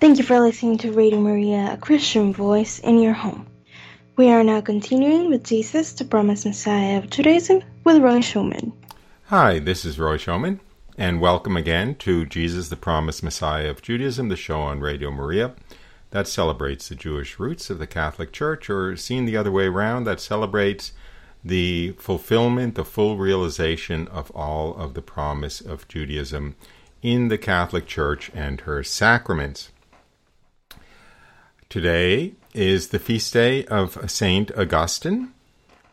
Thank you for listening to Radio Maria, a Christian voice in your home. We are now continuing with Jesus, the promised Messiah of Judaism, with Roy Schoeman. Hi, this is Roy Schoeman, and welcome again to Jesus, the promised Messiah of Judaism, the show on Radio Maria that celebrates the Jewish roots of the Catholic Church, or seen the other way around, that celebrates the fulfillment, the full realization of all of the promise of Judaism in the Catholic Church and her sacraments. Today is the feast day of Saint Augustine,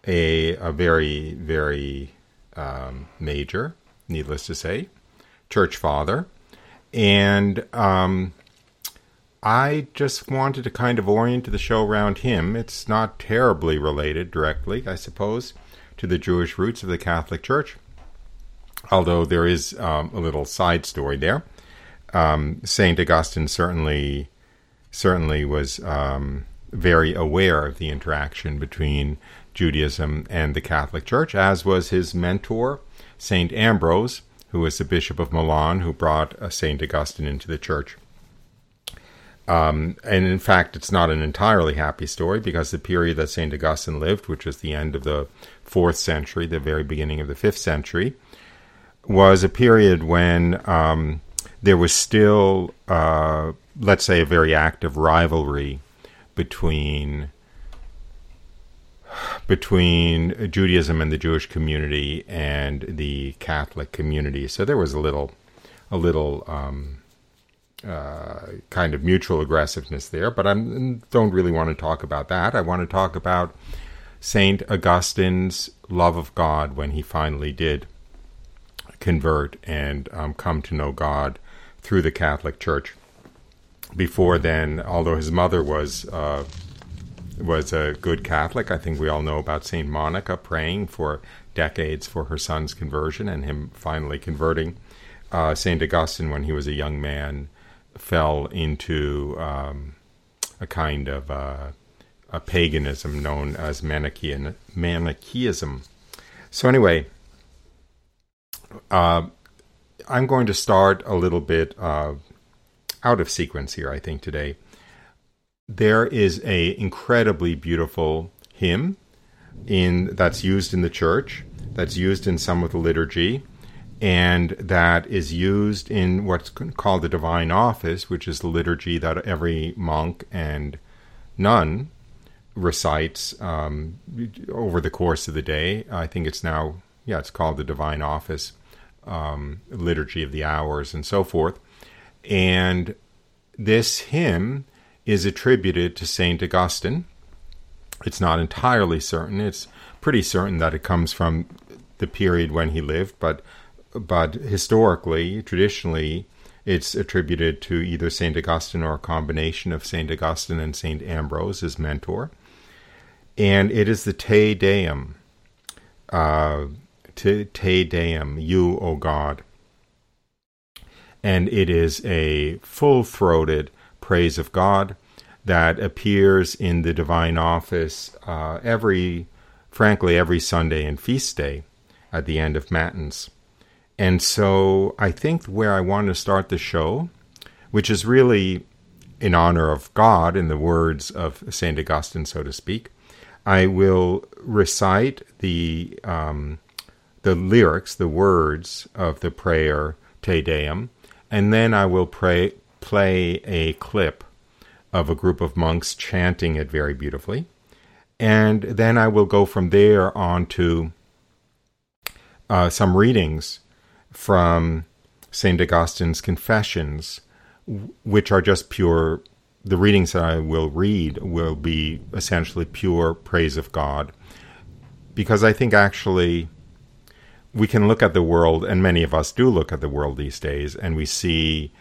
a, a very, very um, major, needless to say, church father. And um, I just wanted to kind of orient the show around him. It's not terribly related directly, I suppose, to the Jewish roots of the Catholic Church, although there is um, a little side story there. Um, Saint Augustine certainly certainly was um, very aware of the interaction between Judaism and the Catholic Church, as was his mentor, Saint Ambrose, who was the Bishop of Milan, who brought uh, Saint Augustine into the Church. Um, and in fact, it's not an entirely happy story because the period that St. Augustine lived, which was the end of the fourth century, the very beginning of the fifth century, was a period when um, there was still uh, let's say, a very active rivalry between between Judaism and the Jewish community and the Catholic community. So there was a little a little um, uh, kind of mutual aggressiveness there. But I don't really want to talk about that. I want to talk about Saint Augustine's love of God when he finally did convert and um, come to know God through the Catholic Church before then, although his mother was uh, was a good Catholic, I think we all know about Saint Monica praying for decades for her son's conversion and him finally converting. Uh, Saint Augustine, when he was a young man, fell into um, a kind of uh, a paganism known as Manichaean Manichaeism. So anyway, uh, I'm going to start a little bit out of sequence here, I think, today. There is a incredibly beautiful hymn in that's used in the church, that's used in some of the liturgy, and that is used in what's called the divine office, which is the liturgy that every monk and nun recites um, over the course of the day. I think it's now, yeah, it's called the divine office, um, liturgy of the hours, and so forth. And this hymn is attributed to St. Augustine. It's not entirely certain. It's pretty certain that it comes from the period when he lived, but but historically, traditionally, it's attributed to either St. Augustine or a combination of St. Augustine and St. Ambrose, his mentor. And it is the Te Deum. Uh, te, te Deum, you, O God and it is a full throated praise of God that appears in the divine office uh, every, frankly, every Sunday and feast day at the end of Matins. And so I think where I want to start the show, which is really in honor of God, in the words of St. Augustine, so to speak, I will recite the, um, the lyrics, the words of the prayer Te Deum, and then I will pray, play a clip of a group of monks chanting it very beautifully. And then I will go from there on to uh, some readings from St. Augustine's Confessions, which are just pure. The readings that I will read will be essentially pure praise of God. Because I think actually we can look at the world, and many of us do look at the world these days, and we see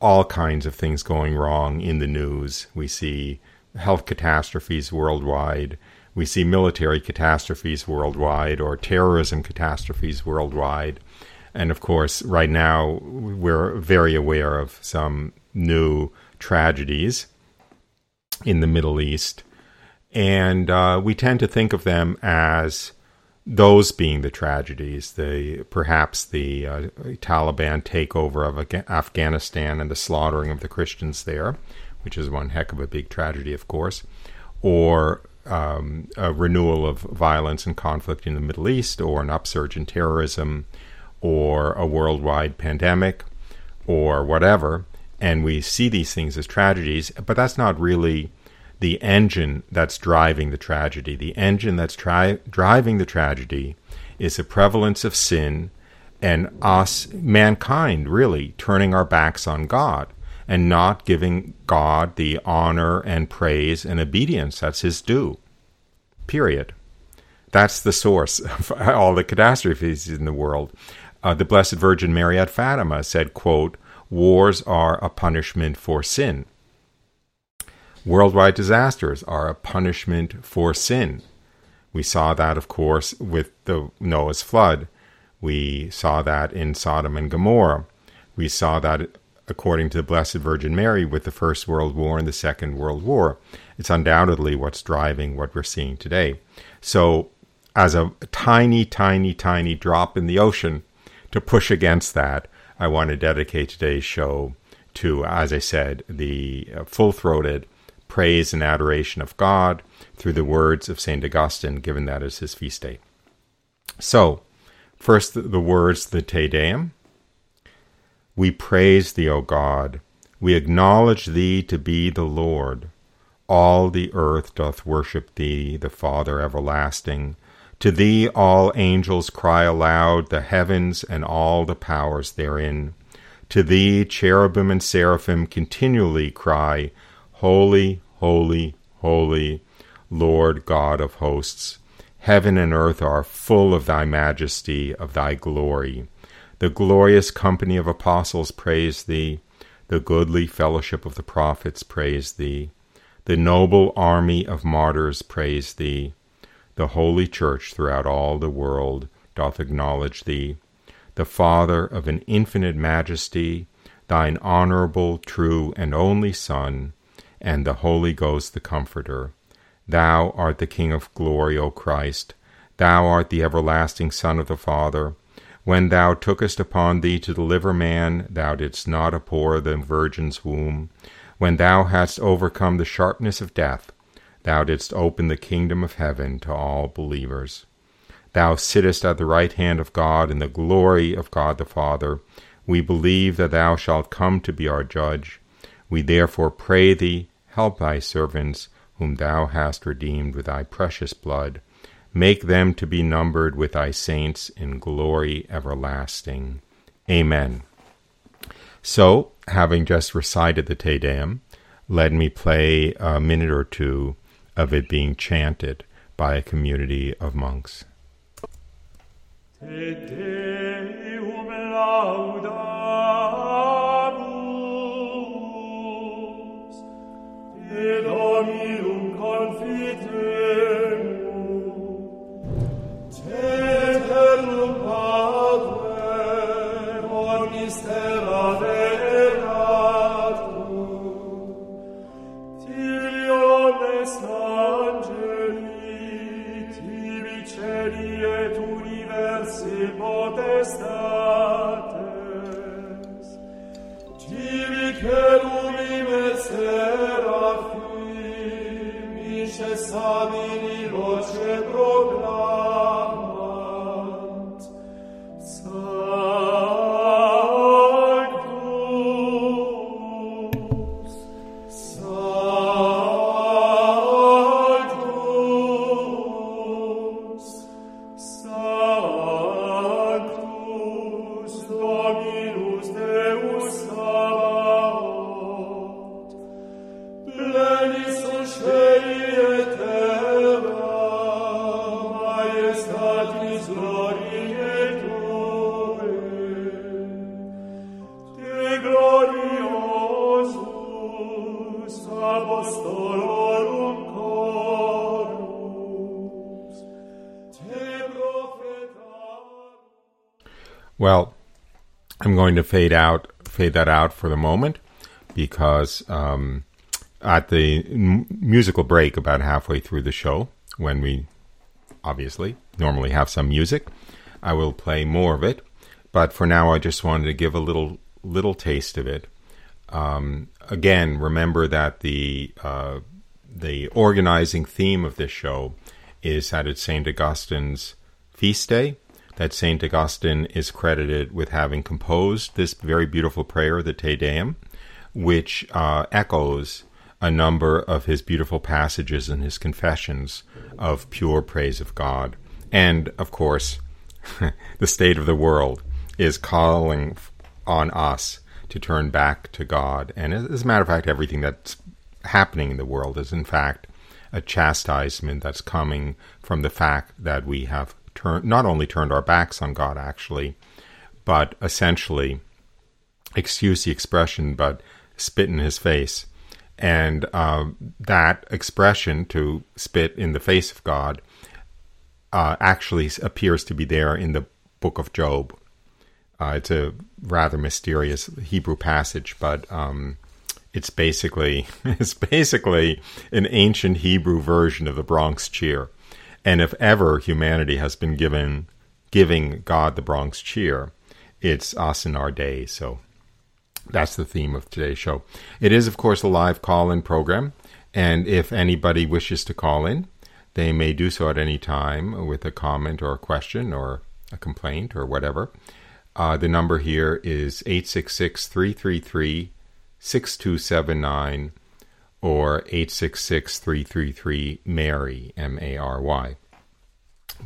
all kinds of things going wrong in the news. We see health catastrophes worldwide. We see military catastrophes worldwide or terrorism catastrophes worldwide. And of course, right now, we're very aware of some new tragedies in the Middle East. And uh, we tend to think of them as those being the tragedies, the perhaps the uh, Taliban takeover of Afghanistan and the slaughtering of the Christians there, which is one heck of a big tragedy, of course, or um, a renewal of violence and conflict in the Middle East, or an upsurge in terrorism, or a worldwide pandemic, or whatever. And we see these things as tragedies, but that's not really the engine that's driving the tragedy. The engine that's tri- driving the tragedy is the prevalence of sin and us, mankind, really turning our backs on God and not giving God the honor and praise and obedience that's his due. Period. That's the source of all the catastrophes in the world. Uh, the Blessed Virgin Mary at Fatima said, quote, Wars are a punishment for sin. Worldwide disasters are a punishment for sin. We saw that, of course, with the Noah's flood. We saw that in Sodom and Gomorrah. We saw that, according to the Blessed Virgin Mary, with the First World War and the Second World War. It's undoubtedly what's driving what we're seeing today. So, as a tiny, tiny, tiny drop in the ocean to push against that, I want to dedicate today's show to, as I said, the uh, full throated praise and adoration of God through the words of St. Augustine, given that as his feast day. So, first the words, the Te Deum. We praise thee, O God. We acknowledge thee to be the Lord. All the earth doth worship thee, the Father everlasting. To thee all angels cry aloud, the heavens and all the powers therein. To thee cherubim and seraphim continually cry, Holy, holy, holy, Lord God of hosts. Heaven and earth are full of thy majesty, of thy glory. The glorious company of apostles praise thee. The goodly fellowship of the prophets praise thee. The noble army of martyrs praise thee. The holy church throughout all the world doth acknowledge thee. The Father of an infinite majesty, thine honorable, true, and only Son, and the Holy Ghost the Comforter. Thou art the King of glory, O Christ. Thou art the everlasting Son of the Father. When thou tookest upon thee to deliver man, thou didst not abhor the Virgin's womb. When thou hadst overcome the sharpness of death, thou didst open the kingdom of heaven to all believers. Thou sittest at the right hand of God in the glory of God the Father. We believe that thou shalt come to be our judge. We therefore pray thee, Help thy servants, whom thou hast redeemed with thy precious blood. Make them to be numbered with thy saints in glory everlasting. Amen. So, having just recited the Te Deum, let me play a minute or two of it being chanted by a community of monks. Te Deum Dominum going to fade out, fade that out for the moment, because um, at the m- musical break, about halfway through the show, when we obviously normally have some music. I will play more of it, but for now, I just wanted to give a little little taste of it. Um, again, remember that the uh, the organizing theme of this show is that it's Saint Augustine's feast day. That Saint Augustine is credited with having composed this very beautiful prayer, the Te Deum, which uh, echoes a number of his beautiful passages in his confessions of pure praise of God. And, of course, the state of the world is calling on us to turn back to God. And as a matter of fact, everything that's happening in the world is, in fact, a chastisement that's coming from the fact that we have turned not only turned our backs on God, actually, but essentially, excuse the expression, but spit in his face. And uh, that expression to spit in the face of God uh, actually appears to be there in the book of Job. Uh, it's a rather mysterious Hebrew passage, but um, it's basically it's basically an ancient Hebrew version of the Bronx Cheer. And if ever humanity has been given giving God the Bronx Cheer, it's us in our day. So that's the theme of today's show. It is, of course, a live call-in program, and if anybody wishes to call in, they may do so at any time with a comment or a question or a complaint or whatever. Uh, the number here is 866 333 6279 or 866 333 Mary, M A R Y.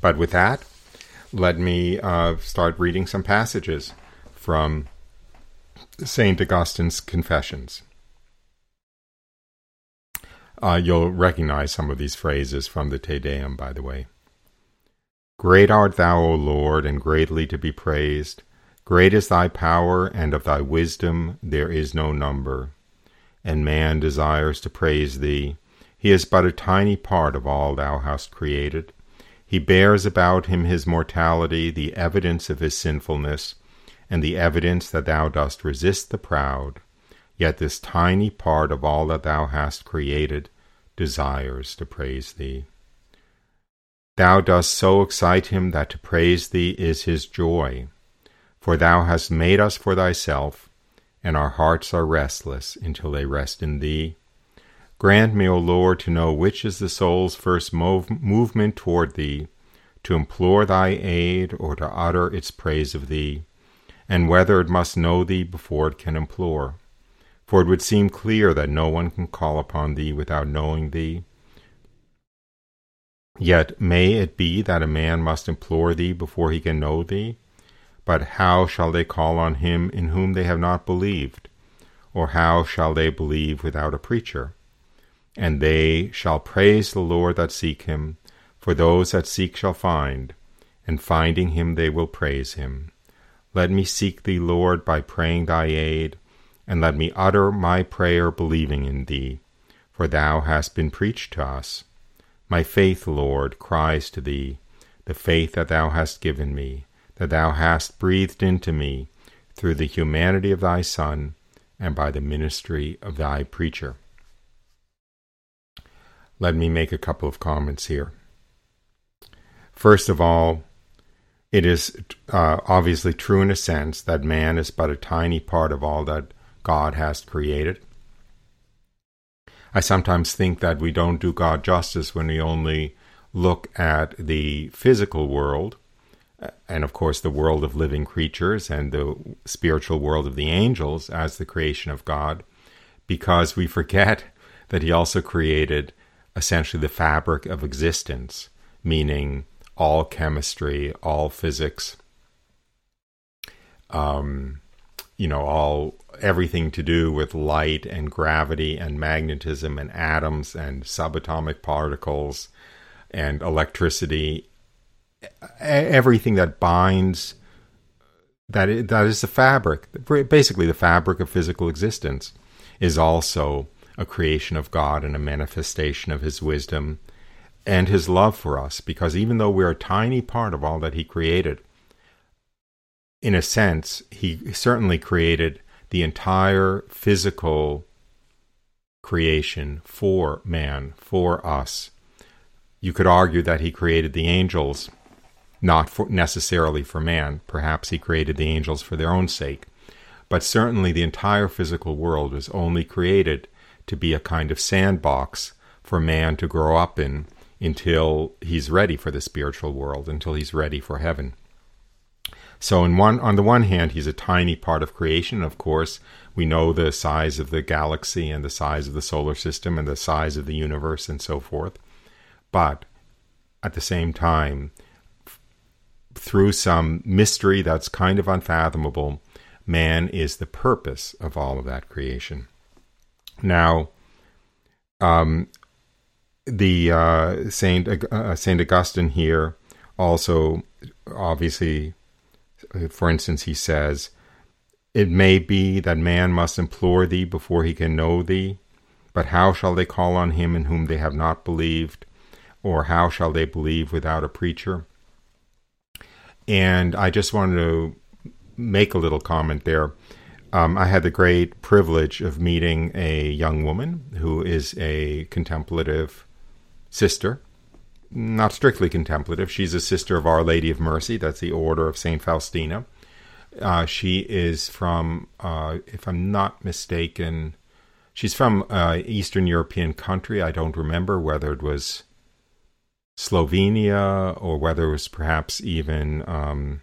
But with that, let me uh, start reading some passages from St. Augustine's Confessions. Uh, you'll recognize some of these phrases from the Te Deum, by the way. Great art thou, O Lord, and greatly to be praised. Great is thy power, and of thy wisdom there is no number. And man desires to praise thee. He is but a tiny part of all thou hast created. He bears about him his mortality, the evidence of his sinfulness, and the evidence that thou dost resist the proud. Yet this tiny part of all that thou hast created desires to praise thee. Thou dost so excite him that to praise thee is his joy. For thou hast made us for thyself, and our hearts are restless until they rest in thee. Grant me, O Lord, to know which is the soul's first move- movement toward thee, to implore thy aid or to utter its praise of thee, and whether it must know thee before it can implore. For it would seem clear that no one can call upon thee without knowing thee, Yet may it be that a man must implore thee before he can know thee? But how shall they call on him in whom they have not believed? Or how shall they believe without a preacher? And they shall praise the Lord that seek him, for those that seek shall find, and finding him they will praise him. Let me seek thee, Lord, by praying thy aid, and let me utter my prayer believing in thee, for thou hast been preached to us. My faith, Lord, cries to thee, the faith that thou hast given me, that thou hast breathed into me through the humanity of thy Son and by the ministry of thy preacher. Let me make a couple of comments here. First of all, it is uh, obviously true in a sense that man is but a tiny part of all that God has created. I sometimes think that we don't do God justice when we only look at the physical world, and of course the world of living creatures and the spiritual world of the angels as the creation of God, because we forget that He also created essentially the fabric of existence, meaning all chemistry, all physics, um, you know, all everything to do with light and gravity and magnetism and atoms and subatomic particles and electricity, everything that binds that is, that is the fabric, basically the fabric of physical existence, is also a creation of God and a manifestation of His wisdom and His love for us. Because even though we're a tiny part of all that He created, in a sense, He certainly created the entire physical creation for man, for us. You could argue that he created the angels not for necessarily for man. Perhaps he created the angels for their own sake. But certainly the entire physical world was only created to be a kind of sandbox for man to grow up in until he's ready for the spiritual world, until he's ready for heaven. So, in one, on the one hand, he's a tiny part of creation. Of course, we know the size of the galaxy and the size of the solar system and the size of the universe and so forth. But at the same time, through some mystery that's kind of unfathomable, man is the purpose of all of that creation. Now, um, the uh, Saint uh, Saint Augustine here also obviously, for instance, he says, "It may be that man must implore thee before he can know thee, but how shall they call on him in whom they have not believed, or how shall they believe without a preacher?" And I just wanted to make a little comment there. Um, I had the great privilege of meeting a young woman who is a contemplative sister, not strictly contemplative. She's a sister of Our Lady of Mercy. That's the order of Saint Faustina. Uh, she is from, uh, if I'm not mistaken, she's from uh, Eastern European country. I don't remember whether it was Slovenia or whether it was perhaps even um,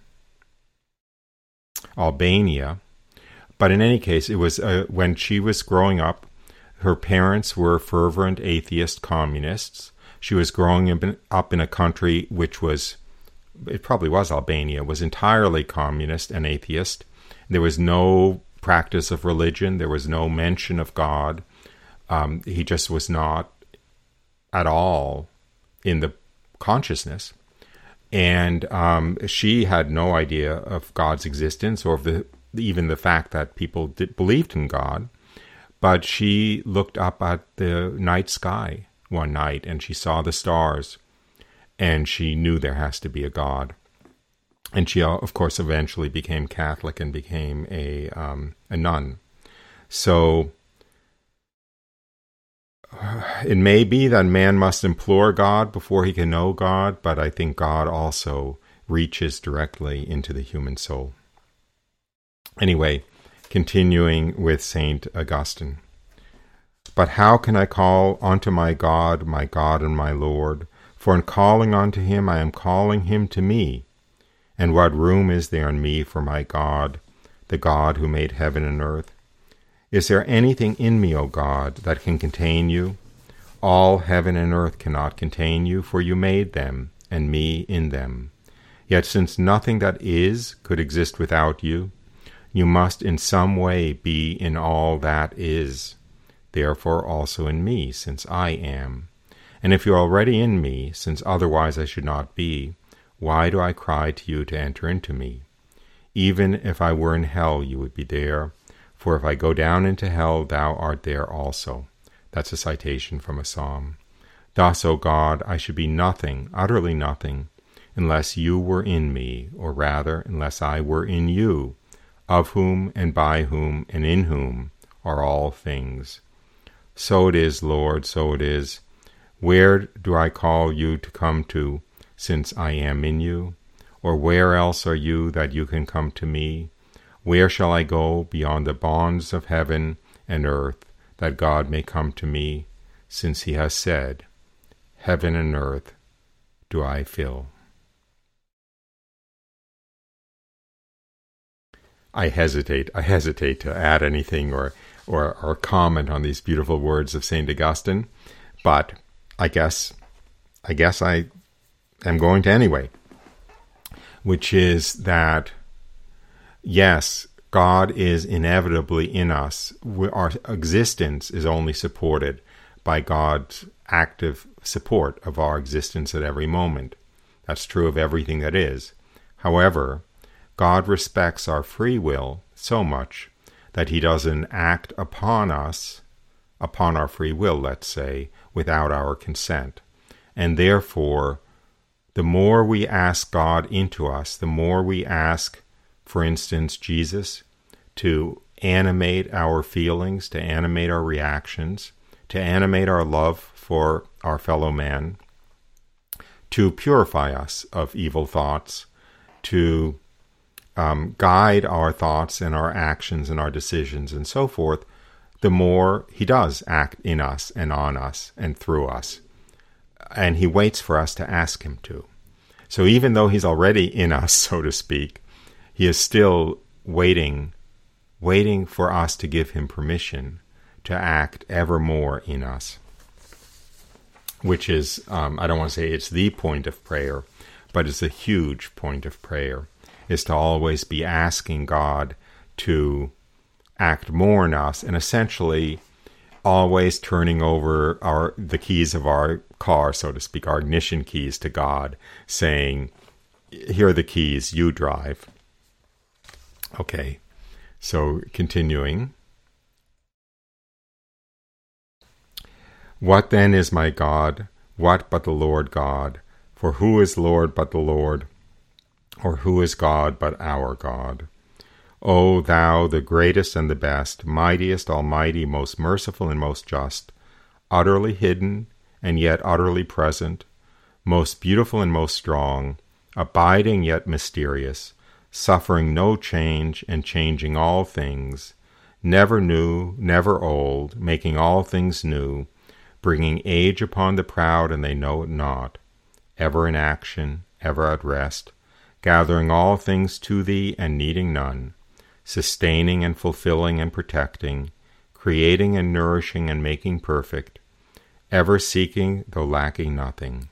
Albania. But in any case, it was uh, when she was growing up, her parents were fervent atheist communists. She was growing up in a country which was, it probably was Albania, was entirely communist and atheist. There was no practice of religion, there was no mention of God. Um, he just was not at all in the consciousness. And um, she had no idea of God's existence or of the, even the fact that people did, believed in God. But she looked up at the night sky one night and she saw the stars and she knew there has to be a God. And she, uh, of course, eventually became Catholic and became a, um, a nun. So it may be that man must implore God before he can know God, but I think God also reaches directly into the human soul. Anyway, continuing with St. Augustine. But how can I call unto my God, my God and my Lord? For in calling unto him, I am calling him to me. And what room is there in me for my God, the God who made heaven and earth? Is there anything in me, O God, that can contain you? All heaven and earth cannot contain you, for you made them, and me in them. Yet since nothing that is could exist without you, you must in some way be in all that is, therefore also in me, since I am. And if you are already in me, since otherwise I should not be, why do I cry to you to enter into me? Even if I were in hell, you would be there for if I go down into hell, thou art there also. That's a citation from a psalm. Thus, O God, I should be nothing, utterly nothing, unless you were in me, or rather, unless I were in you, of whom and by whom and in whom are all things. So it is, Lord, so it is. Where do I call you to come to, since I am in you? Or where else are you that you can come to me? Where shall I go beyond the bonds of heaven and earth, that God may come to me, since he has said, Heaven and earth do I fill. I hesitate. I hesitate to add anything or, or, or comment on these beautiful words of Saint Augustine, but I guess I guess I am going to anyway, which is that yes, God is inevitably in us. Our existence is only supported by God's active support of our existence at every moment. That's true of everything that is. However, God respects our free will so much that He doesn't act upon us, upon our free will, let's say, without our consent. And therefore, the more we ask God into us, the more we ask for instance, Jesus, to animate our feelings, to animate our reactions, to animate our love for our fellow man, to purify us of evil thoughts, to um, guide our thoughts and our actions and our decisions and so forth, the more He does act in us and on us and through us. And He waits for us to ask Him to. So even though He's already in us, so to speak, He is still waiting, waiting for us to give Him permission to act ever more in us. Which is, um, I don't want to say it's the point of prayer, but it's a huge point of prayer, is to always be asking God to act more in us and essentially always turning over our the keys of our car, so to speak, our ignition keys to God, saying, Here are the keys, you drive. Okay. So continuing. What then is my God? What but the Lord God? For who is Lord but the Lord? Or who is God but our God? O thou, the greatest and the best, mightiest, almighty, most merciful, and most just, utterly hidden, and yet utterly present, most beautiful and most strong, abiding yet mysterious, suffering no change, and changing all things, never new, never old, making all things new, bringing age upon the proud, and they know it not, ever in action, ever at rest, gathering all things to thee, and needing none, sustaining and fulfilling and protecting, creating and nourishing and making perfect, ever seeking though lacking nothing.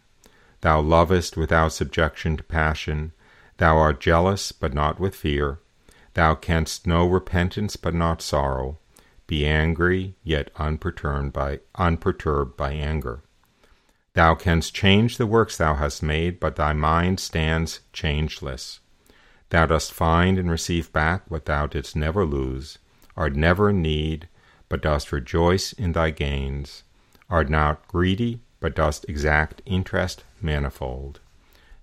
Thou lovest without subjection to passion, thou art jealous, but not with fear, thou canst know repentance, but not sorrow, be angry, yet unperturbed by, unperturbed by anger. Thou canst change the works thou hast made, but thy mind stands changeless. Thou dost find and receive back what thou didst never lose, art never in need, but dost rejoice in thy gains, art not greedy, but dost exact interest manifold.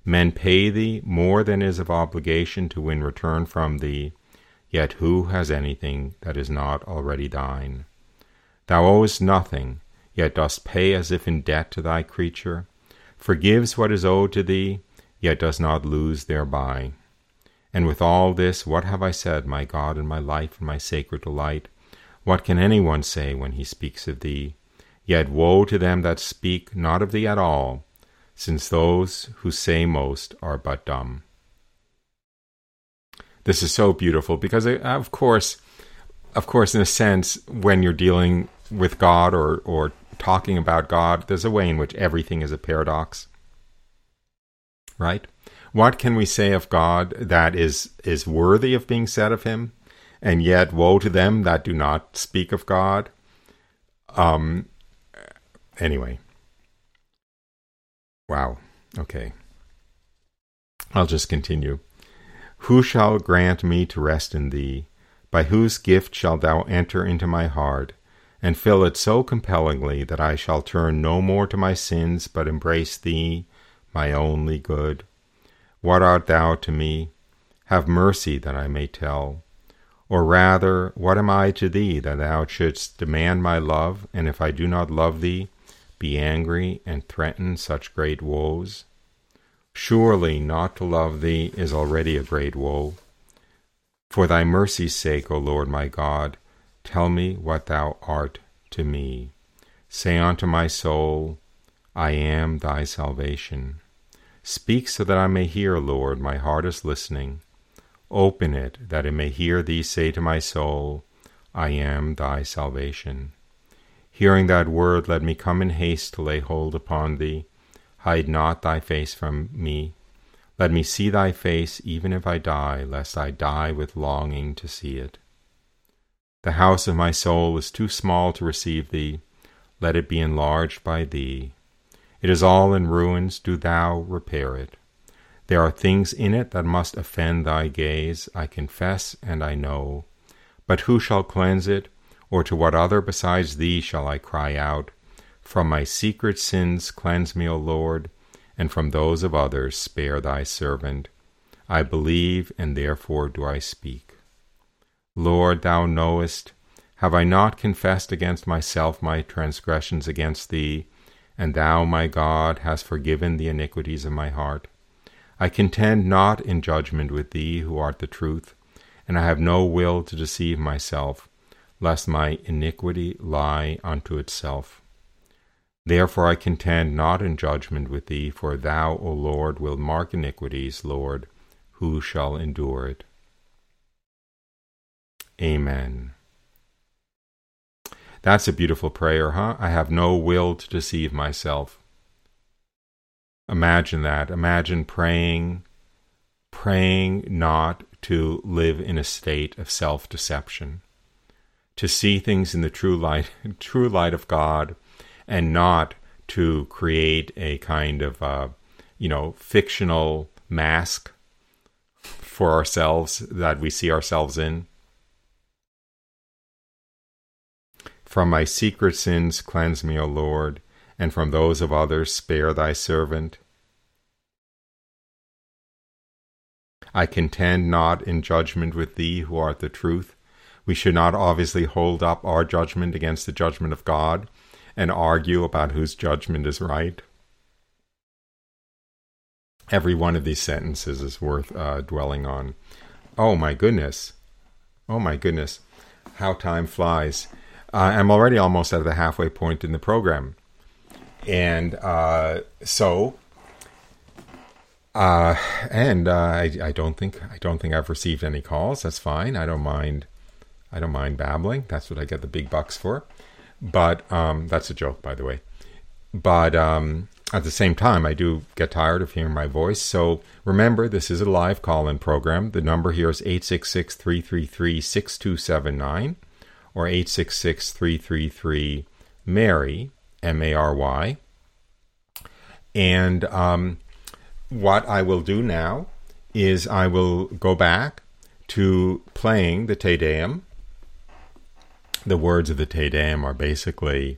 Men pay thee more than is of obligation to win return from thee, Yet who has anything that is not already thine? Thou owest nothing, yet dost pay as if in debt to thy creature, forgives what is owed to thee, yet does not lose thereby. And with all this, what have I said, my God and my life and my sacred delight? What can any one say when he speaks of thee? Yet woe to them that speak not of thee at all, since those who say most are but dumb. This is so beautiful because, uh, of course, of course, in a sense, when you're dealing with God or or talking about God, there's a way in which everything is a paradox, right? What can we say of God that is is worthy of being said of Him, and yet woe to them that do not speak of God? Um. Anyway. Wow. Okay. I'll just continue. Who shall grant me to rest in thee? By whose gift shalt thou enter into my heart, and fill it so compellingly that I shall turn no more to my sins, but embrace thee, my only good? What art thou to me? Have mercy that I may tell. Or rather, what am I to thee that thou shouldst demand my love, and if I do not love thee, be angry and threaten such great woes? Surely not to love thee is already a great woe. For thy mercy's sake, O Lord my God, tell me what thou art to me. Say unto my soul, I am thy salvation. Speak so that I may hear, Lord, my heart is listening. Open it, that it may hear thee say to my soul, I am thy salvation. Hearing that word, let me come in haste to lay hold upon thee Hide not thy face from me. Let me see thy face, even if I die, lest I die with longing to see it. The house of my soul is too small to receive thee. Let it be enlarged by thee. It is all in ruins. Do thou repair it. There are things in it that must offend thy gaze, I confess and I know. But who shall cleanse it? Or to what other besides thee shall I cry out? From my secret sins cleanse me, O Lord, and from those of others spare thy servant. I believe, and therefore do I speak. Lord, thou knowest, have I not confessed against myself my transgressions against thee, and thou, my God, hast forgiven the iniquities of my heart. I contend not in judgment with thee, who art the truth, and I have no will to deceive myself, lest my iniquity lie unto itself. Therefore I contend not in judgment with thee, for thou, O Lord, wilt mark iniquities, Lord, who shall endure it? Amen. That's a beautiful prayer, huh? I have no will to deceive myself. Imagine that. Imagine praying, praying not to live in a state of self deception, to see things in the true light, true light of God, and not to create a kind of, uh, you know, fictional mask for ourselves that we see ourselves in. From my secret sins cleanse me, O Lord, and from those of others spare thy servant. I contend not in judgment with thee, who art the truth. We should not obviously hold up our judgment against the judgment of God and argue about whose judgment is right. Every one of these sentences is worth uh, dwelling on. Oh my goodness. Oh my goodness. How time flies. Uh, I'm already almost at the halfway point in the program. And uh, so, uh, and uh, I, I don't think I don't think I've received any calls. That's fine. I don't mind. I don't mind babbling. That's what I get the big bucks for. But um, that's a joke, by the way. But um, at the same time, I do get tired of hearing my voice. So remember, this is a live call in program. The number here is 866 333 6279 or 866 333 Mary, M A R Y. And um, what I will do now is I will go back to playing the Te Deum. The words of the Te Deum are basically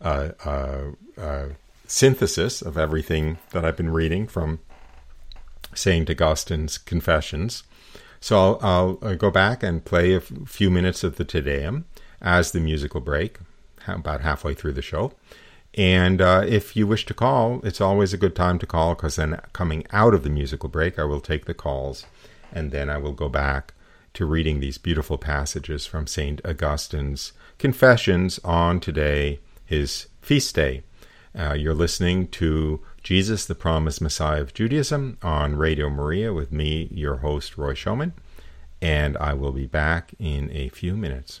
a, a, a synthesis of everything that I've been reading from St. Augustine's Confessions. So I'll, I'll, uh, go back and play a few minutes of the Te Deum as the musical break, about halfway through the show. And uh, if you wish to call, it's always a good time to call because then coming out of the musical break, I will take the calls and then I will go back to reading these beautiful passages from St. Augustine's Confessions on today, his feast day. Uh, you're listening to Jesus, the Promised Messiah of Judaism on Radio Maria with me, your host, Roy Schoeman, and I will be back in a few minutes.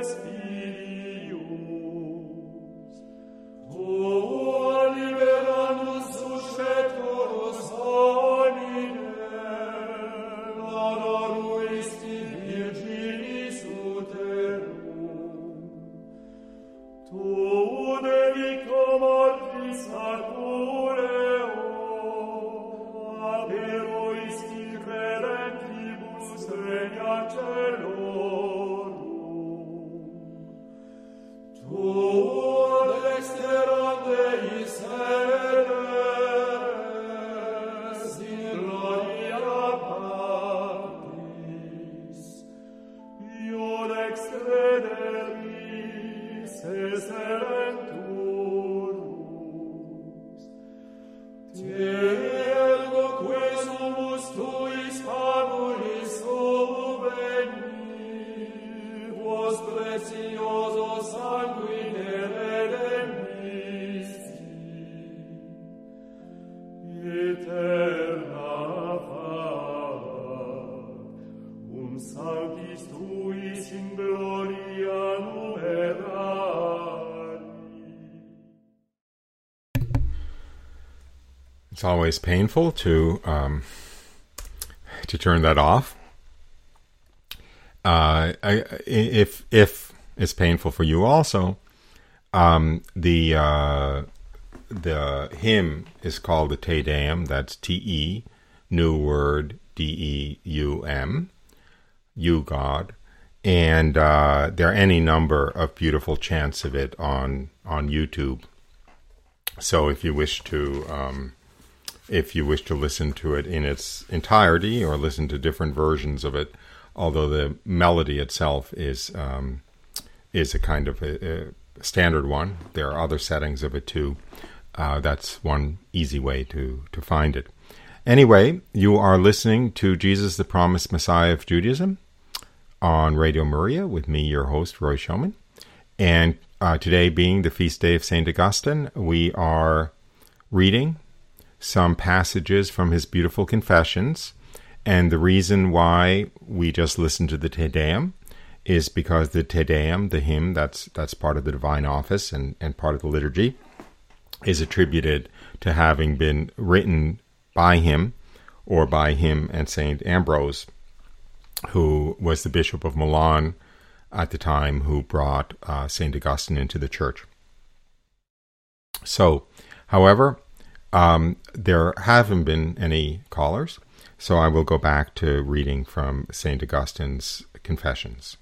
es It's always painful to um, to turn that off. Uh, I, if if it's painful for you also, um, the uh, the hymn is called the Te Deum. That's T E, new word D E U M, you God, and uh, there are any number of beautiful chants of it on on YouTube. So if you wish to um, if you wish to listen to it in its entirety or listen to different versions of it, although the melody itself is um, is a kind of a, a, standard one. There are other settings of it too. Uh, that's one easy way to to find it. Anyway, you are listening to Jesus, the Promised Messiah of Judaism, on Radio Maria with me, your host Roy Schoeman, and uh, today being the feast day of Saint Augustine, we are reading some passages from his beautiful confessions. And the reason why we just listen to the Te Deum is because the Te Deum, the hymn that's that's part of the divine office and, and part of the liturgy, is attributed to having been written by him or by him and Saint Ambrose, who was the Bishop of Milan at the time who brought uh, Saint Augustine into the church. So, however, um, there haven't been any callers, so I will go back to reading from St. Augustine's Confessions.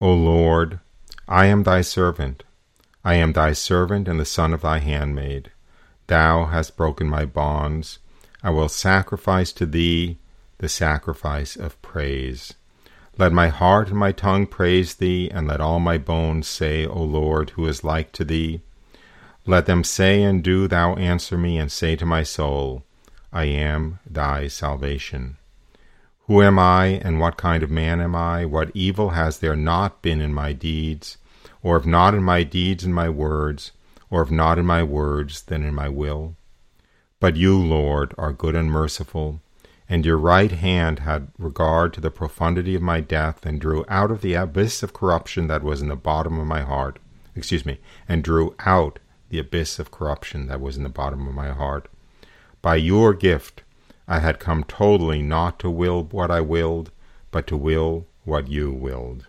O Lord, I am thy servant. I am thy servant and the son of thy handmaid. Thou hast broken my bonds. I will sacrifice to thee the sacrifice of praise. Let my heart and my tongue praise thee, and let all my bones say, O Lord, who is like to thee? Let them say and do thou answer me, and say to my soul, I am thy salvation. Who am I, and what kind of man am I? What evil has there not been in my deeds? Or if not in my deeds and my words, or if not in my words, then in my will? But you, Lord, are good and merciful, and your right hand had regard to the profundity of my death, and drew out of the abyss of corruption that was in the bottom of my heart, excuse me, and drew out the abyss of corruption that was in the bottom of my heart. By your gift, I had come totally not to will what I willed, but to will what you willed.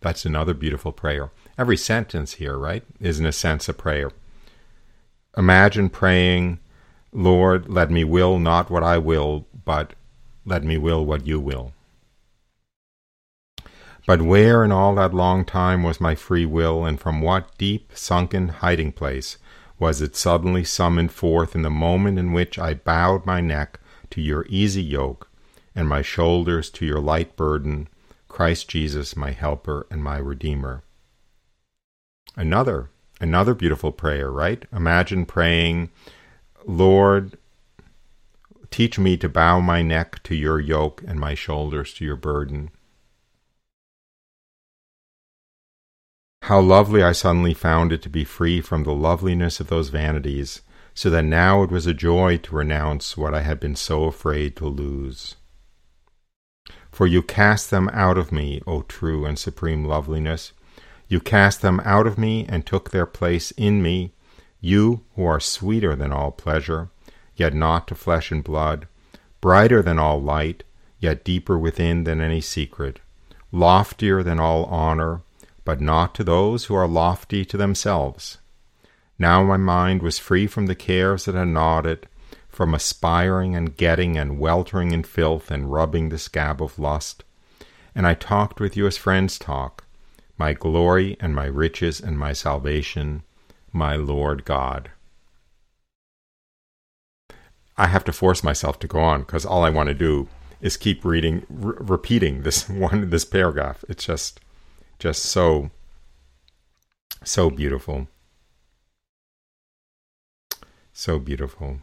That's another beautiful prayer. Every sentence here, right, is in a sense a prayer. Imagine praying, Lord, let me will not what I will, but let me will what you will. But where in all that long time was my free will, and from what deep sunken hiding place was it suddenly summoned forth in the moment in which I bowed my neck to your easy yoke, and my shoulders to your light burden, Christ Jesus, my helper and my redeemer. Another, another beautiful prayer, right? Imagine praying, Lord, teach me to bow my neck to your yoke and my shoulders to your burden. How lovely I suddenly found it to be free from the loveliness of those vanities, so that now it was a joy to renounce what I had been so afraid to lose. For you cast them out of me, O true and supreme loveliness. You cast them out of me and took their place in me, you who are sweeter than all pleasure, yet not to flesh and blood, brighter than all light, yet deeper within than any secret, loftier than all honor, but not to those who are lofty to themselves. Now my mind was free from the cares that had gnawed it, from aspiring and getting and weltering in filth and rubbing the scab of lust. And I talked with you as friends talk, my glory and my riches and my salvation, my Lord God. I have to force myself to go on because all I want to do is keep reading, r- repeating this one, this paragraph. It's just just so so beautiful. So beautiful.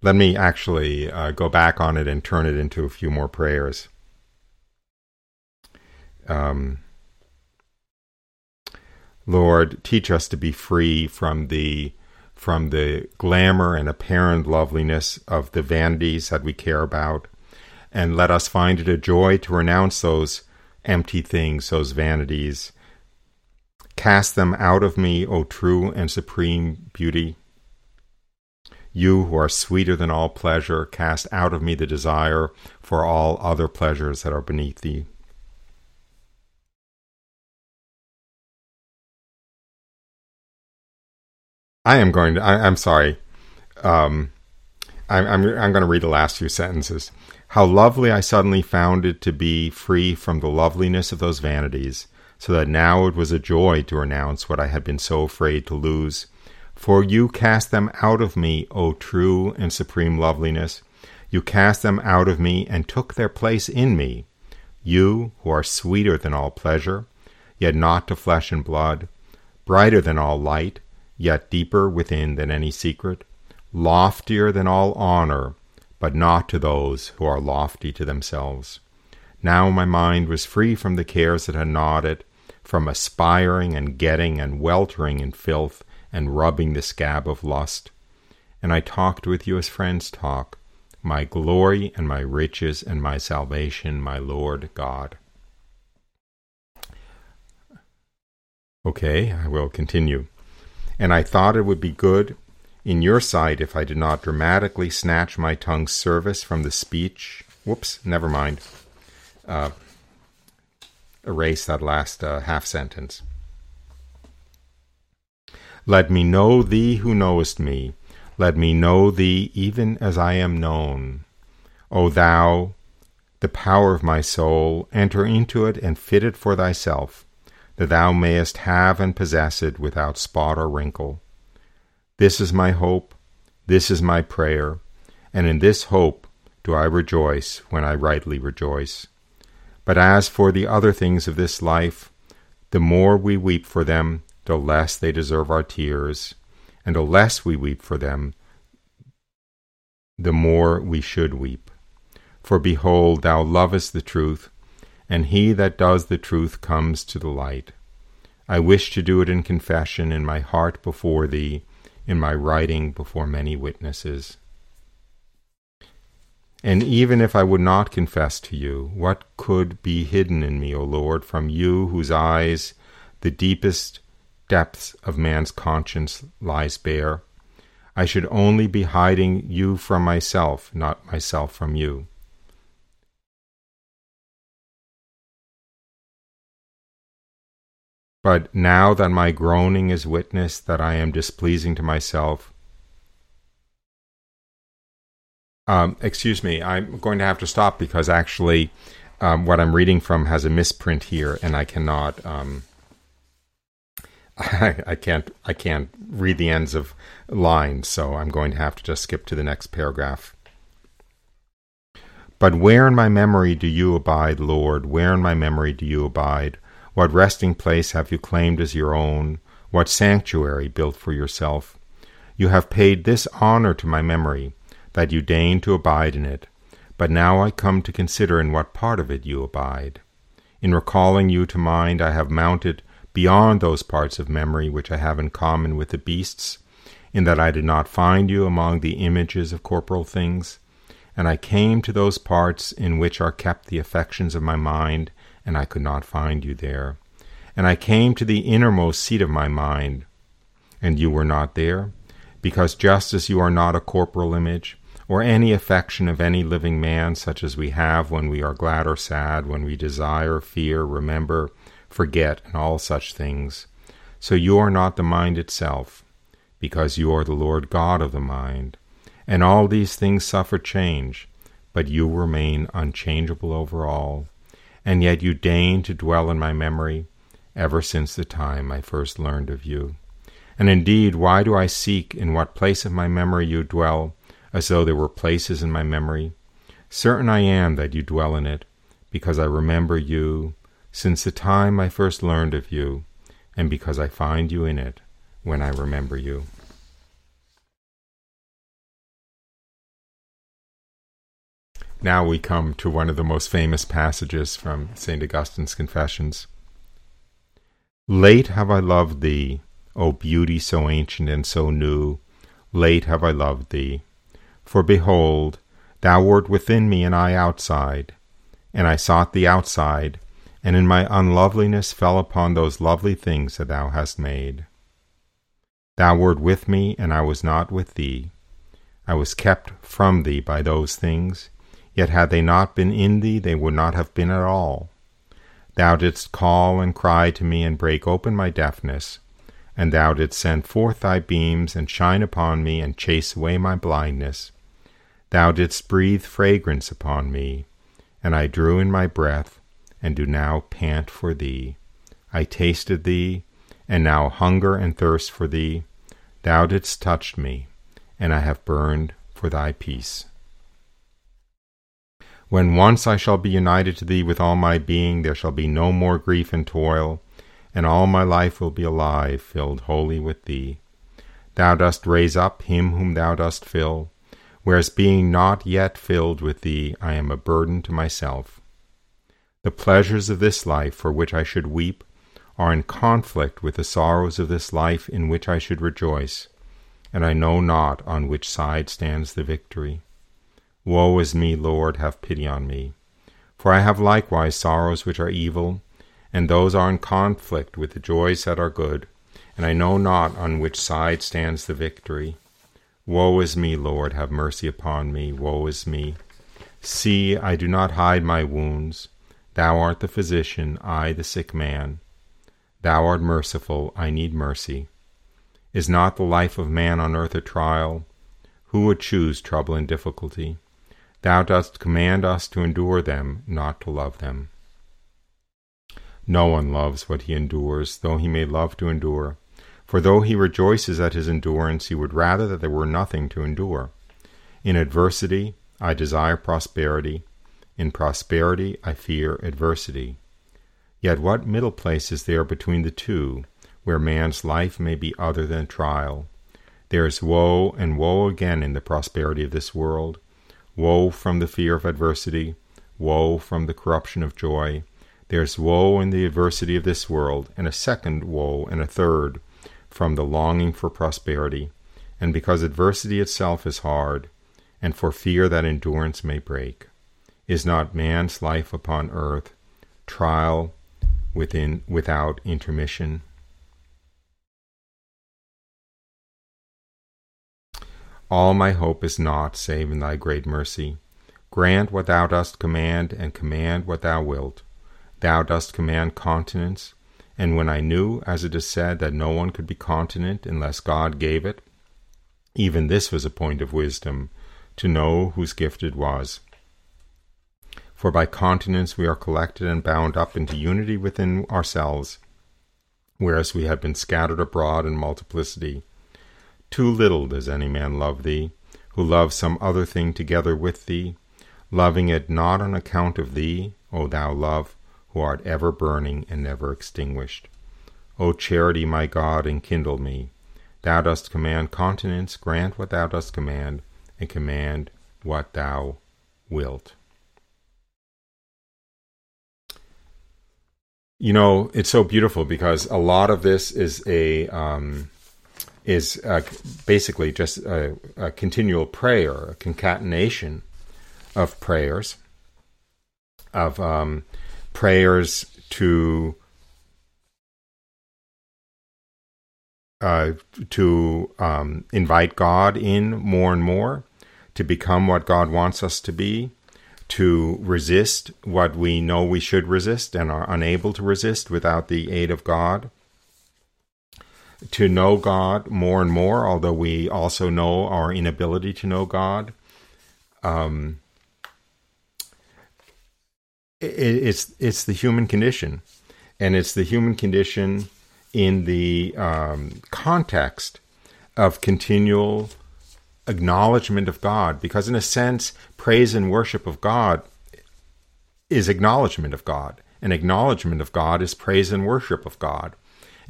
Let me actually uh, go back on it and turn it into a few more prayers. Um, lord teach us to be free from the from the glamour and apparent loveliness of the vanities that we care about and let us find it a joy to renounce those empty things, those vanities. Cast them out of me, O true and supreme beauty. You who are sweeter than all pleasure, cast out of me the desire for all other pleasures that are beneath thee. I am going to, I, am sorry. Um, I, I'm, I'm going to read the last few sentences. How lovely I suddenly found it to be free from the loveliness of those vanities, so that now it was a joy to renounce what I had been so afraid to lose. For you cast them out of me, O true and supreme loveliness. You cast them out of me and took their place in me. You, who are sweeter than all pleasure, yet not to flesh and blood, brighter than all light, yet deeper within than any secret, loftier than all honor, but not to those who are lofty to themselves. Now my mind was free from the cares that had gnawed it, from aspiring and getting and weltering in filth and rubbing the scab of lust. And I talked with you as friends talk, my glory and my riches and my salvation, my Lord God. Okay, I will continue. And I thought it would be good in your sight if I did not dramatically snatch my tongue's service from the speech. Whoops, never mind. Uh, erase that last uh, half sentence. Let me know thee who knowest me. Let me know thee even as I am known. O thou, the power of my soul, enter into it and fit it for thyself, that thou mayest have and possess it without spot or wrinkle. This is my hope, this is my prayer, and in this hope do I rejoice when I rightly rejoice. But as for the other things of this life, the more we weep for them, the less they deserve our tears, and the less we weep for them, the more we should weep. For behold, thou lovest the truth, and he that does the truth comes to the light. I wish to do it in confession in my heart before thee, in my writing before many witnesses. And even if I would not confess to you, what could be hidden in me, O Lord, from you whose eyes the deepest depths of man's conscience lies bare? I should only be hiding you from myself, not myself from you. But now that my groaning is witness that I am displeasing to myself, um, excuse me, I'm going to have to stop because actually um, what I'm reading from has a misprint here, and I cannot. Um, I, I can't. I can't read the ends of lines, so I'm going to have to just skip to the next paragraph. But where in my memory do you abide, Lord? Where in my memory do you abide? What resting place have you claimed as your own? What sanctuary built for yourself? You have paid this honor to my memory, that you deign to abide in it. But now I come to consider in what part of it you abide. In recalling you to mind, I have mounted beyond those parts of memory which I have in common with the beasts, in that I did not find you among the images of corporal things. And I came to those parts in which are kept the affections of my mind, and I could not find you there. And I came to the innermost seat of my mind, and you were not there, because just as you are not a corporal image, or any affection of any living man, such as we have when we are glad or sad, when we desire, fear, remember, forget, and all such things, so you are not the mind itself, because you are the Lord God of the mind. And all these things suffer change, but you remain unchangeable over all, and yet you deign to dwell in my memory ever since the time I first learned of you. And indeed, why do I seek in what place of my memory you dwell, as though there were places in my memory? Certain I am that you dwell in it, because I remember you since the time I first learned of you, and because I find you in it when I remember you. Now we come to one of the most famous passages from St. Augustine's Confessions. Late have I loved thee, O beauty so ancient and so new, late have I loved thee. For behold, thou wert within me and I outside, and I sought thee outside, and in my unloveliness fell upon those lovely things that thou hast made. Thou wert with me, and I was not with thee. I was kept from thee by those things, Yet had they not been in thee, they would not have been at all. Thou didst call and cry to me and break open my deafness, and thou didst send forth thy beams and shine upon me and chase away my blindness. Thou didst breathe fragrance upon me, and I drew in my breath, and do now pant for thee. I tasted thee, and now hunger and thirst for thee. Thou didst touch me, and I have burned for thy peace. When once I shall be united to thee with all my being, there shall be no more grief and toil, and all my life will be alive, filled wholly with thee. Thou dost raise up him whom thou dost fill, whereas being not yet filled with thee, I am a burden to myself. The pleasures of this life for which I should weep are in conflict with the sorrows of this life in which I should rejoice, and I know not on which side stands the victory. Woe is me, Lord, have pity on me. For I have likewise sorrows which are evil, and those are in conflict with the joys that are good, and I know not on which side stands the victory. Woe is me, Lord, have mercy upon me. Woe is me. See, I do not hide my wounds. Thou art the physician, I the sick man. Thou art merciful, I need mercy. Is not the life of man on earth a trial? Who would choose trouble and difficulty? Thou dost command us to endure them, not to love them. No one loves what he endures, though he may love to endure. For though he rejoices at his endurance, he would rather that there were nothing to endure. In adversity, I desire prosperity. In prosperity, I fear adversity. Yet what middle place is there between the two, where man's life may be other than trial? There is woe and woe again in the prosperity of this world, Woe from the fear of adversity, woe from the corruption of joy. There's woe in the adversity of this world, and a second woe, and a third, from the longing for prosperity, and because adversity itself is hard, and for fear that endurance may break. Is not man's life upon earth trial within without intermission? All my hope is naught save in thy great mercy. Grant what thou dost command, and command what thou wilt. Thou dost command continence, and when I knew, as it is said, that no one could be continent unless God gave it, even this was a point of wisdom, to know whose gift it was. For by continence we are collected and bound up into unity within ourselves, whereas we have been scattered abroad in multiplicity. Too little does any man love thee, who loves some other thing together with thee. loving it not on account of thee, O thou love, who art ever burning and never extinguished. O charity, my God, enkindle me. Thou dost command continence, grant what thou dost command, and command what thou wilt. You know, it's so beautiful because a lot of this is a um, is basically just a, a, continual prayer, a concatenation of prayers, of um, prayers to uh, to um, invite God in more and more, to become what God wants us to be, to resist what we know we should resist and are unable to resist without the aid of God, to know God more and more, although we also know our inability to know God. Um, it, it's it's the human condition, and it's the human condition in the um, context of continual acknowledgement of God, because in a sense, praise and worship of God is acknowledgement of God. And acknowledgement of God is praise and worship of God.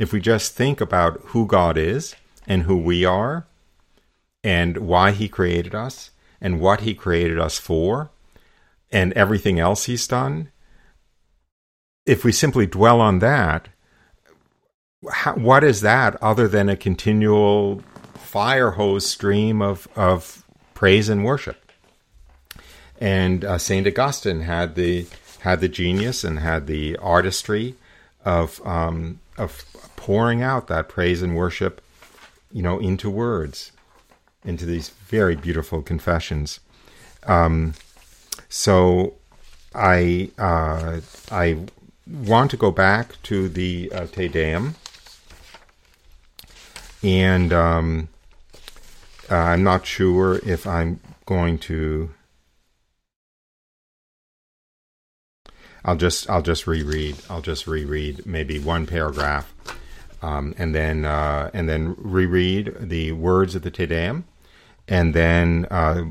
If we just think about who God is and who we are, and why He created us, and what He created us for, and everything else He's done, if we simply dwell on that, how, what is that other than a continual fire hose stream of, of praise and worship. And uh, Saint Augustine had the had the genius and had the artistry of um, of pouring out that praise and worship, you know, into words, into these very beautiful confessions. Um, so, I uh, I want to go back to the uh, Te Deum, and um, uh, I'm not sure if I'm going to. I'll just I'll just reread. I'll just reread maybe one paragraph, um, and then uh, and then reread the words of the Te Deum, and then uh,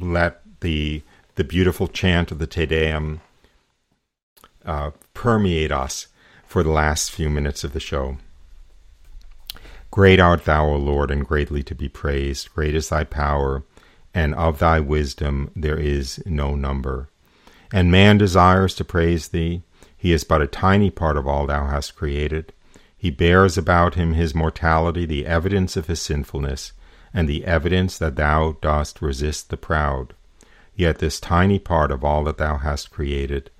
let the the beautiful chant of the Te Deum uh, permeate us for the last few minutes of the show. Great art thou, O Lord, and greatly to be praised. Great is thy power, and of thy wisdom there is no number. And man desires to praise thee. He is but a tiny part of all thou hast created. He bears about him his mortality, the evidence of his sinfulness, and the evidence that thou dost resist the proud. Yet this tiny part of all that thou hast created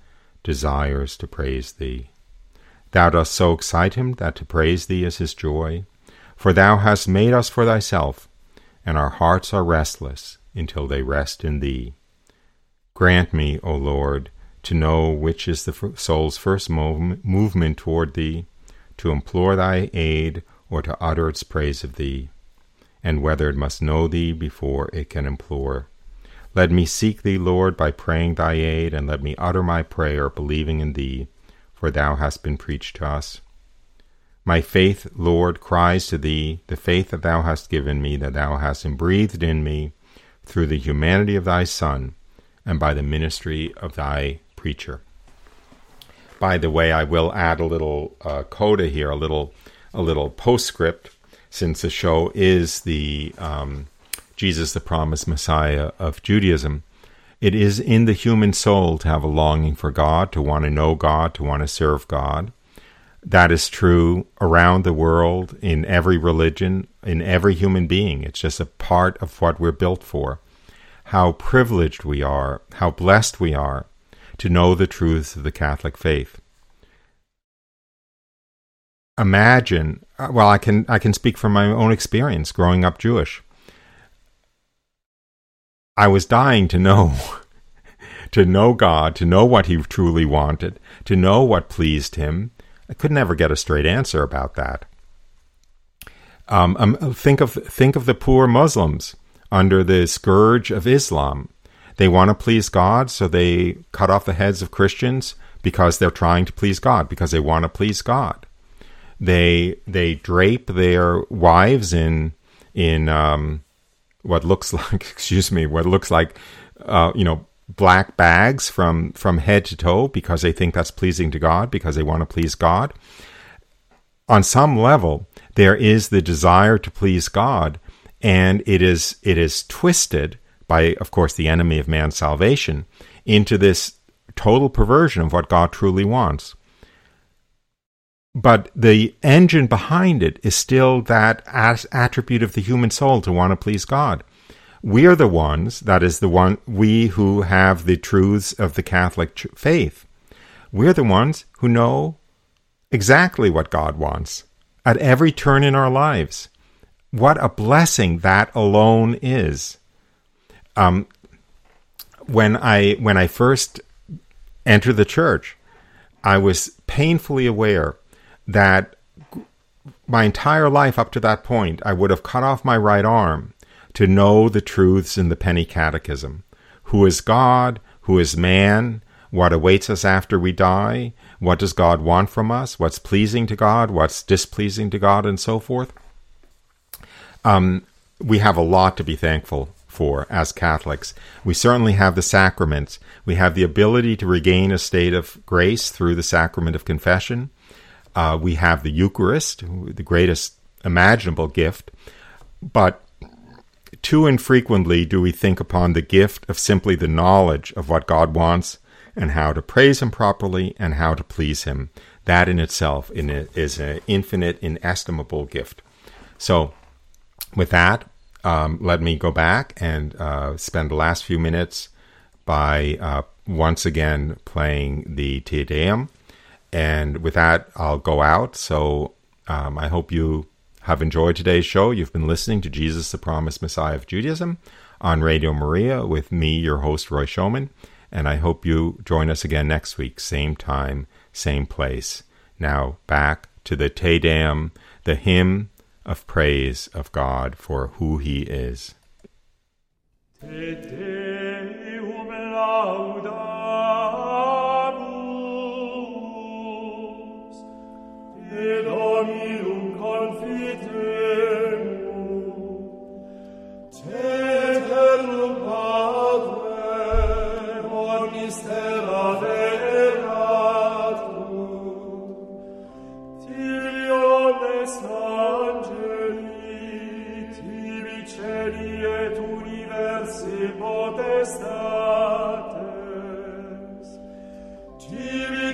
desires to praise thee. Thou dost so excite him that to praise thee is his joy. For thou hast made us for thyself, and our hearts are restless until they rest in thee. Grant me, O Lord, to know which is the soul's first mov- movement toward thee, to implore thy aid or to utter its praise of thee, and whether it must know thee before it can implore. Let me seek thee, Lord, by praying thy aid, and let me utter my prayer, believing in thee, for thou hast been preached to us. My faith, Lord, cries to thee, the faith that thou hast given me, that thou hast breathed in me, through the humanity of thy Son, and by the ministry of thy preacher. By the way, I will add a little uh, coda here, a little, a little postscript, since the show is the um, Jesus, the promised Messiah of Judaism. It is in the human soul to have a longing for God, to want to know God, to want to serve God that is true around the world in every religion, in every human being. It's just a part of what we're built for. How privileged we are, how blessed we are to know the truths of the Catholic faith. Imagine, uh, well, I can I can speak from my own experience growing up Jewish. I was dying to know to know God, to know what he truly wanted, to know what pleased him, I could never get a straight answer about that. Um, um, think of think of the poor Muslims under the scourge of Islam. They want to please God, so they cut off the heads of Christians because they're trying to please God, because they want to please God. They they drape their wives in in um, what looks like excuse me what looks like uh, you know black bags from from head to toe because they think that's pleasing to God because they want to please God. On some level, there is the desire to please God, and it is it is twisted by, of course, the enemy of man's salvation into this total perversion of what God truly wants. But the engine behind it is still that attribute of the human soul to want to please God. We are the ones, that is the one, we who have the truths of the Catholic faith. We're the ones who know exactly what God wants at every turn in our lives. What a blessing that alone is. Um, when I when I first entered the church, I was painfully aware that my entire life up to that point, I would have cut off my right arm to know the truths in the Penny Catechism. Who is God? Who is man? What awaits us after we die? What does God want from us? What's pleasing to God? What's displeasing to God? And so forth. Um, we have a lot to be thankful for as Catholics. We certainly have the sacraments. We have the ability to regain a state of grace through the sacrament of confession. Uh, we have the Eucharist, the greatest imaginable gift. But too infrequently do we think upon the gift of simply the knowledge of what God wants and how to praise Him properly and how to please Him. That in itself is an infinite, inestimable gift. So, with that, um, let me go back and uh, spend the last few minutes by uh, once again playing the Te Deum. And with that, I'll go out. So um, I hope you have enjoyed today's show. You've been listening to Jesus, the Promised Messiah of Judaism on Radio Maria with me, your host, Roy Schoeman. And I hope you join us again next week, same time, same place. Now back to the Te Deum, the hymn of praise of God for who He is. Te Deum laudamus, Te Dominum confitemur, Te Eternum Padre, omnis terra veneratur, excelsi potestates tibi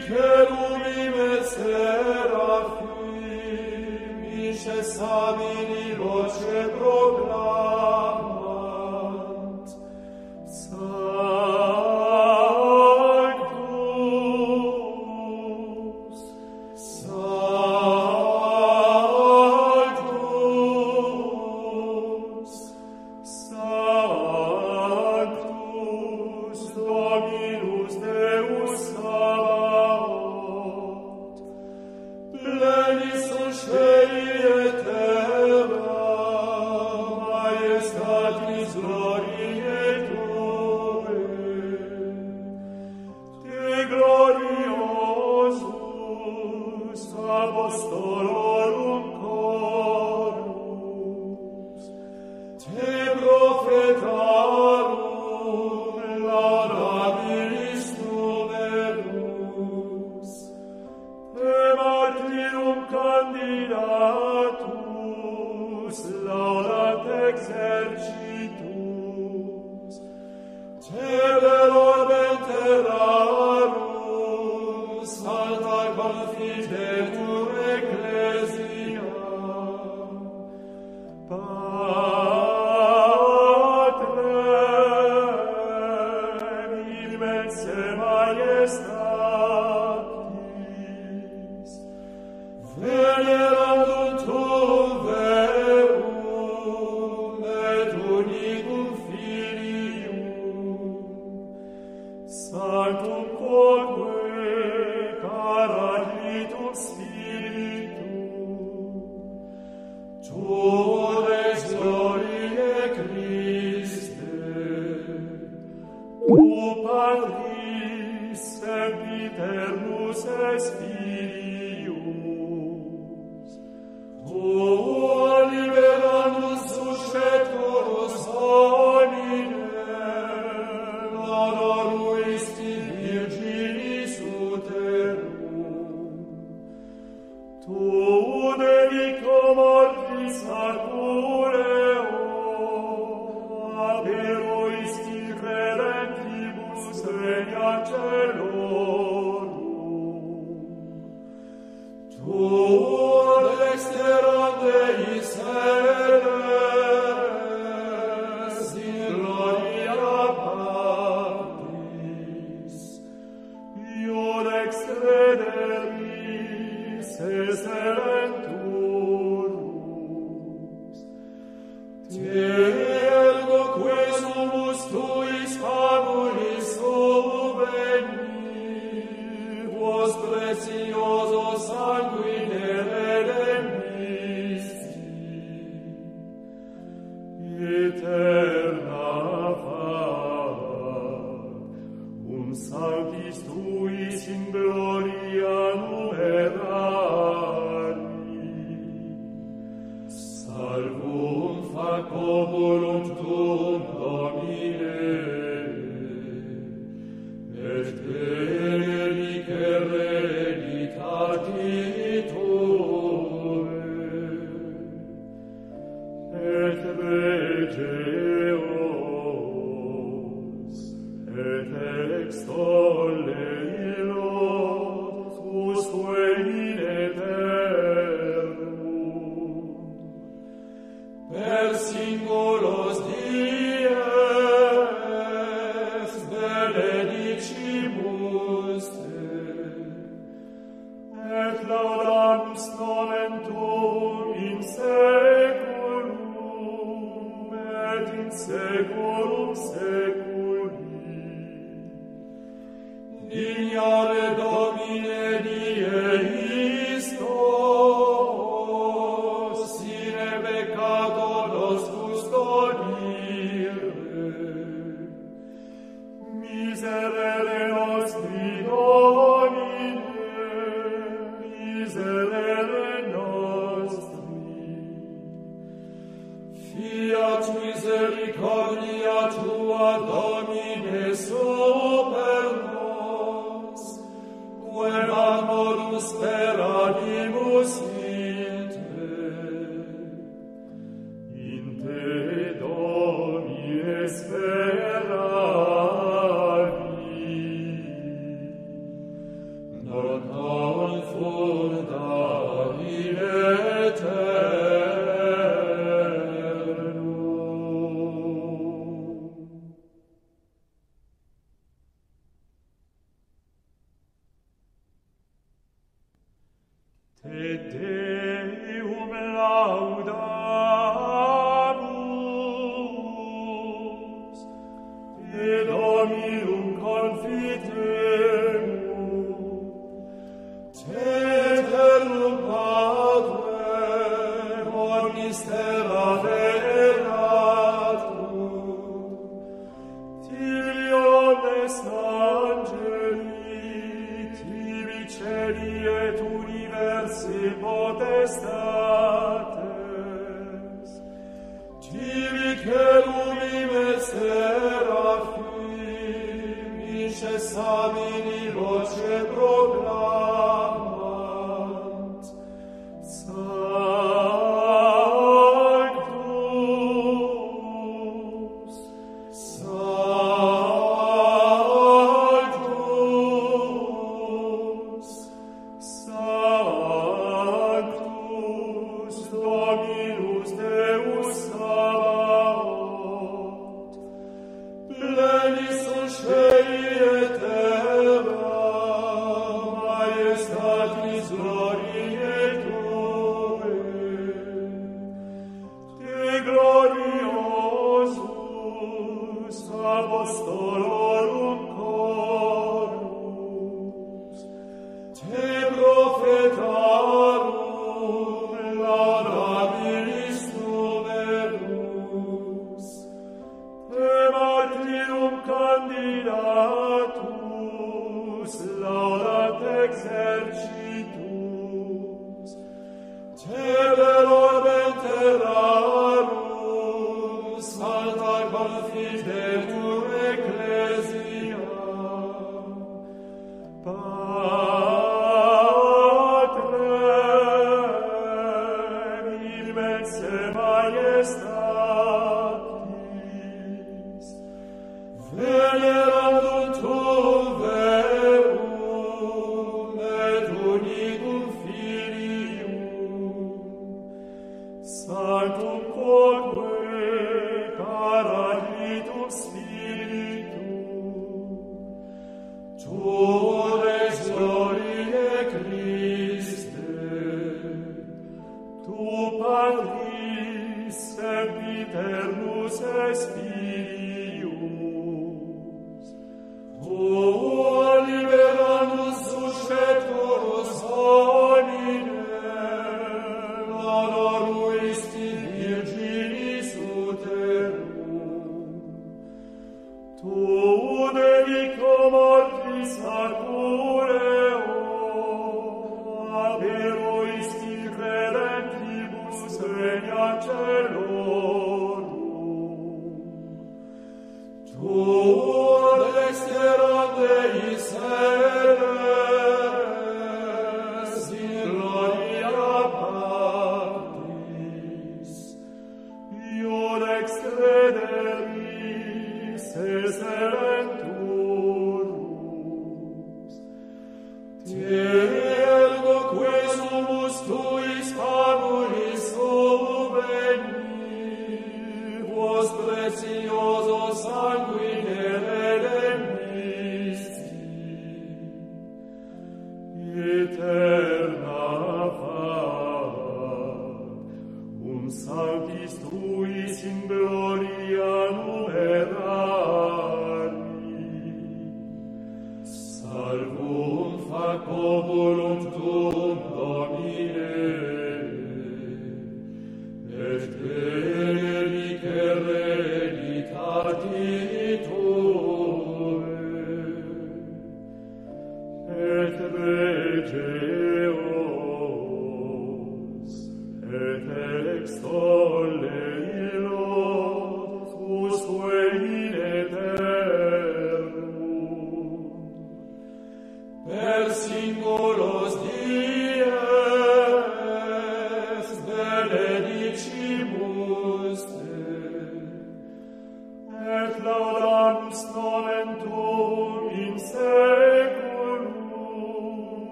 eternus es laudamus nomen tuum in seculum et in seculum.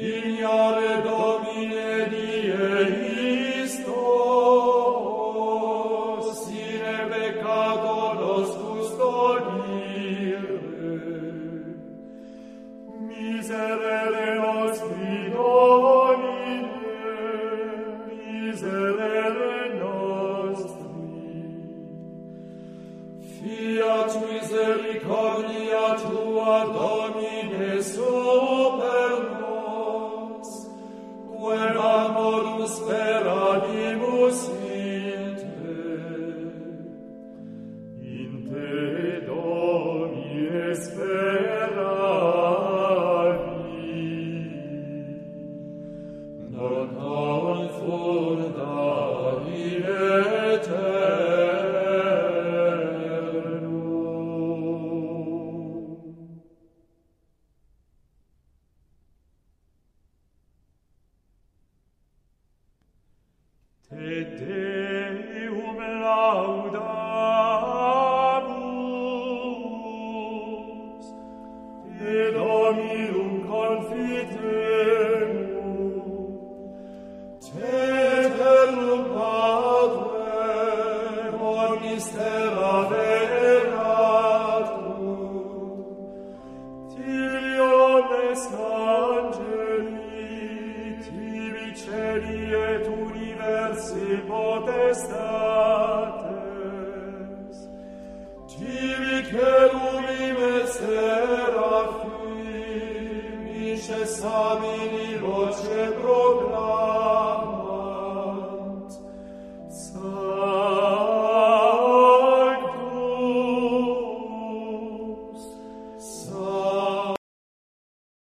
Quero